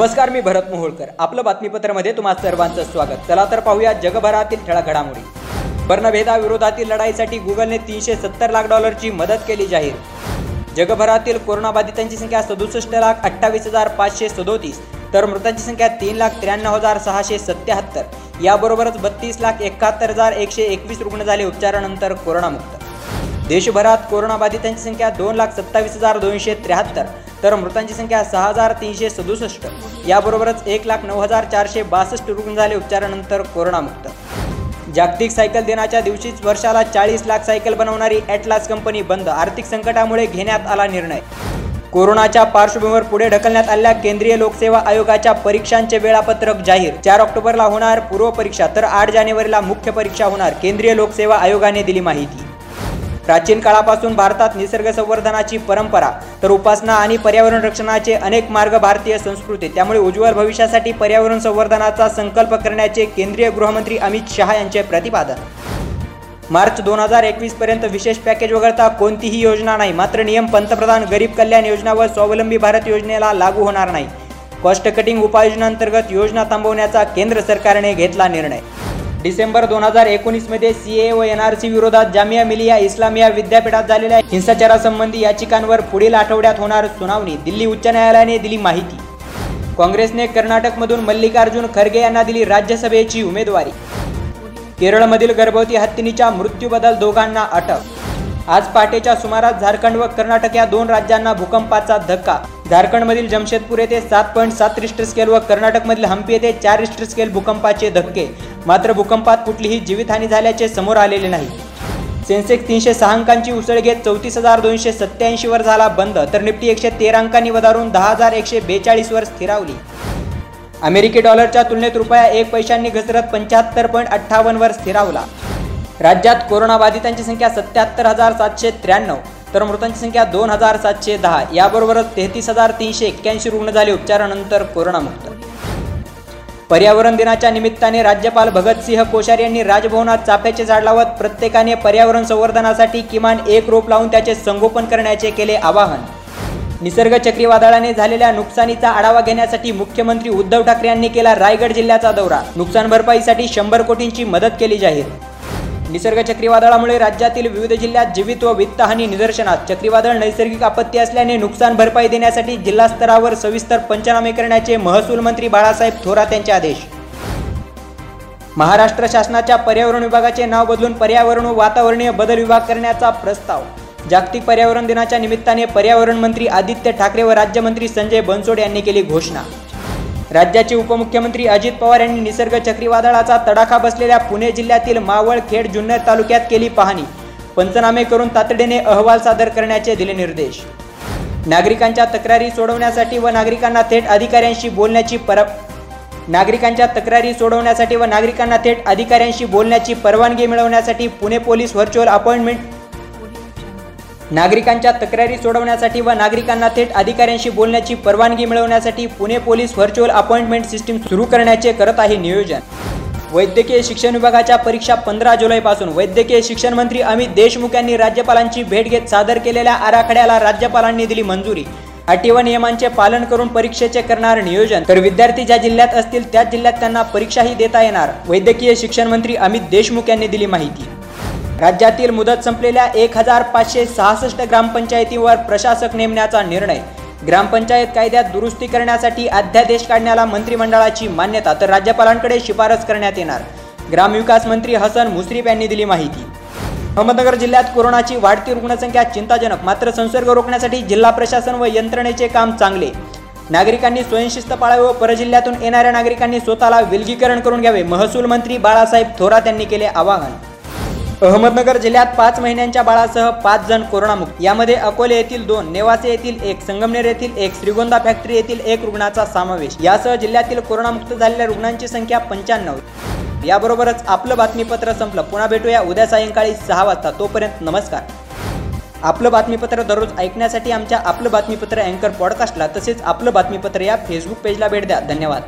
नमस्कार मी भरत मोहोळकर. आपलं बातमीपत्रामध्ये तुम्हा सर्वांचं स्वागत. चला तर पाहूया जगभरातील ठळक घडामोडी. वर्णभेदाविरोधातील लढाईसाठी गुगलने तीनशे सत्तर लाख डॉलरची मदत केली जाहीर. जगभरातील कोरोनाबाधितांची संख्या सदुसष्ट लाख अठ्ठावीस हजार पाचशे सदोतीस तर मृतांची संख्या तीन लाख त्र्याण्णव हजार सहाशे सत्याहत्तर. याबरोबरच बत्तीस लाख एकाहत्तर हजार एकशे एकवीस रुग्ण झाले उपचारानंतर कोरोनामुक्त. देशभरात कोरोनाबाधितांची संख्या दोन लाख सत्तावीस हजार दोनशे त्र्याहत्तर तर मृतांची संख्या सहा हजार तीनशे सदुसष्ट. याबरोबरच एक लाख नऊ हजार चारशे बासष्ट रुग्ण झाले उपचारानंतर कोरोनामुक्त. जागतिक सायकल दिनाच्या दिवशीच वर्षाला चाळीस लाख सायकल बनवणारी ॲटलास कंपनी बंद आर्थिक संकटामुळे घेण्यात आला निर्णय. कोरोनाच्या पार्श्वभूमीवर पुढे ढकलण्यात आलेल्या केंद्रीय लोकसेवा आयोगाच्या परीक्षांचे वेळापत्रक जाहीर. चार ऑक्टोबरला होणार पूर्व परीक्षा तर आठ जानेवारीला मुख्य परीक्षा होणार केंद्रीय लोकसेवा आयोगाने दिली माहिती. प्राचीन काळापासून भारतात निसर्ग संवर्धनाची परंपरा तर उपासना आणि पर्यावरण रक्षणाचे अनेक मार्ग भारतीय संस्कृती त्यामुळे उज्ज्वल भविष्यासाठी पर्यावरण संवर्धनाचा संकल्प करण्याचे केंद्रीय गृहमंत्री अमित शहा यांचे प्रतिपादन. मार्च दोन हजार एकवीस पर्यंत विशेष पॅकेज वगळता कोणतीही योजना नाही. मात्र नियम पंतप्रधान गरीब कल्याण योजना व स्वावलंबी भारत योजनेला लागू होणार नाही. कॉस्ट कटिंग उपाययोजनांतर्गत योजना थांबवण्याचा केंद्र सरकारने घेतला निर्णय. डिसेंबर दोन हजार एकोणीसमध्ये सी ए व एन आर सी विरोधात जामिया मिलिया इस्लामिया विद्यापीठात झालेल्या हिंसाचारासंबंधी याचिकांवर पुढील आठवड्यात होणार सुनावणी दिल्ली उच्च न्यायालयाने दिली माहिती. काँग्रेसने कर्नाटकमधून मल्लिकार्जुन खरगे यांना दिली राज्यसभेची उमेदवारी. केरळमधील गर्भवती हत्तीनीच्या मृत्यूबद्दल दोघांना अटक आज पहाटेच्या सुमारास झारखंड व कर्नाटक या दोन राज्यांना भूकंपाचा धक्का. झारखंडमधील जमशेदपूर येथे सात पॉईंट सात रिस्टर स्केल व कर्नाटकमधील हम्पी येथे चार रिस्टर स्केल भूकंपाचे धक्के. मात्र भूकंपात कुठलीही जीवितहानी झाल्याचे समोर आलेले नाही. सेन्सेक्स तीनशे सहा अंकांची उसळ घेत चौतीस हजार दोनशे सत्याऐंशी वर झाला बंद तर निफ्टी एकशे तेरा अंकांनी वधारून दहा हजार एकशे बेचाळीस वर स्थिरावली. अमेरिकी डॉलरच्या तुलनेत रुपया एक पैशांनी घसरत पंच्याहत्तर पॉईंट अठ्ठावन्नवर स्थिरावला. राज्यात कोरोनाबाधितांची संख्या सत्याहत्तर हजार सातशे त्र्याण्णव तर मृतांची संख्या दोन हजार सातशे दहा. याबरोबरच तेहतीस हजार तीनशे एक्क्याऐंशी रुग्ण झाले उपचारानंतर कोरोनामुक्त. पर्यावरण दिनाच्या निमित्ताने राज्यपाल भगतसिंह कोश्यारी यांनी राजभवनात चाफ्याचे झाड लावत प्रत्येकाने पर्यावरण संवर्धनासाठी किमान एक रोप लावून त्याचे संगोपन करण्याचे केले आवाहन. निसर्ग चक्रीवादळाने झालेल्या नुकसानीचा आढावा घेण्यासाठी मुख्यमंत्री उद्धव ठाकरे यांनी केला रायगड जिल्ह्याचा दौरा. नुकसान भरपाईसाठी शंभर कोटींची मदत केली जाहीर. निसर्ग चक्रीवादळामुळे राज्यातील विविध जिल्ह्यात जीवित व वित्तहानी निदर्शनात. चक्रीवादळ नैसर्गिक आपत्ती असल्याने नुकसान भरपाई देण्यासाठी जिल्हा स्तरावर सविस्तर पंचनामे करण्याचे महसूल मंत्री बाळासाहेब थोरात यांचे आदेश. महाराष्ट्र शासनाच्या पर्यावरण विभागाचे नाव बदलून पर्यावरण व वातावरणीय बदल विभाग करण्याचा प्रस्ताव. जागतिक पर्यावरण दिनाच्या निमित्ताने पर्यावरण मंत्री आदित्य ठाकरे व राज्यमंत्री संजय बनसोड यांनी केली घोषणा. राज्याचे उपमुख्यमंत्री अजित पवार यांनी निसर्ग चक्रीवादळाचा तडाखा बसलेल्या पुणे जिल्ह्यातील मावळ खेड जुन्नर तालुक्यात केली पाहणी. पंचनामे करून तातडीने अहवाल सादर करण्याचे दिले निर्देश. नागरिकांच्या तक्रारी सोडवण्यासाठी व नागरिकांना थेट अधिकाऱ्यांशी बोलण्याची पर नागरिकांच्या तक्रारी सोडवण्यासाठी व नागरिकांना थेट अधिकाऱ्यांशी बोलण्याची परवानगी मिळवण्यासाठी पुणे पोलीस व्हर्च्युअल अपॉइंटमेंट नागरिकांच्या तक्रारी सोडवण्यासाठी व नागरिकांना थेट अधिकाऱ्यांशी बोलण्याची परवानगी मिळवण्यासाठी Pune police virtual appointment system सुरू करण्याचे करत आहे नियोजन. वैद्यकीय शिक्षण विभागाच्या परीक्षा पंधरा जुलैपासून वैद्यकीय शिक्षण मंत्री अमित देशमुख यांनी राज्यपालांची भेट घेत सादर केलेल्या आराखड्याला राज्यपालांनी दिली मंजुरी. अटी व नियमांचे पालन करून परीक्षेचे करणार नियोजन. तर विद्यार्थी ज्या जिल्ह्यात असतील त्याच जिल्ह्यात त्यांना परीक्षाही देता येणार. वैद्यकीय शिक्षण मंत्री अमित देशमुख यांनी दिली माहिती. राज्यातील मुदत संपलेल्या एक हजार पाचशे सहासष्ट ग्रामपंचायतीवर प्रशासक नेमण्याचा निर्णय. ग्रामपंचायत कायद्यात दुरुस्ती करण्यासाठी अध्यादेश काढण्याला मंत्रिमंडळाची मान्यता तर राज्यपालांकडे शिफारस करण्यात येणार. ग्रामविकास मंत्री हसन मुश्रीफ यांनी दिली माहिती. अहमदनगर जिल्ह्यात कोरोनाची वाढती रुग्णसंख्या चिंताजनक मात्र संसर्ग रोखण्यासाठी जिल्हा प्रशासन व यंत्रणेचे काम चांगले. नागरिकांनी स्वयंशिस्त पाळावे व परजिल्ह्यातून येणाऱ्या नागरिकांनी स्वतःला विलगीकरण करून घ्यावे महसूल मंत्री बाळासाहेब थोरात यांनी केले आवाहन. अहमदनगर जिल्ह्यात पाच महिन्यांच्या बाळासह पाच जण कोरोनामुक्त. यामध्ये अकोले येथील दोन नेवासे येथील एक संगमनेर येथील एक श्रीगोंदा फॅक्टरी येथील एक रुग्णाचा समावेश. यासह जिल्ह्यातील कोरोनामुक्त झालेल्या रुग्णांची संख्या पंच्याण्णव. याबरोबरच आपलं बातमीपत्र संपलं. पुन्हा भेटूया उद्या सायंकाळी सहा वाजता. तोपर्यंत नमस्कार. आपलं बातमीपत्र दररोज ऐकण्यासाठी आमच्या आपलं बातमीपत्र अँकर पॉडकास्टला तसेच आपलं बातमीपत्र या फेसबुक पेजला भेट द्या. धन्यवाद.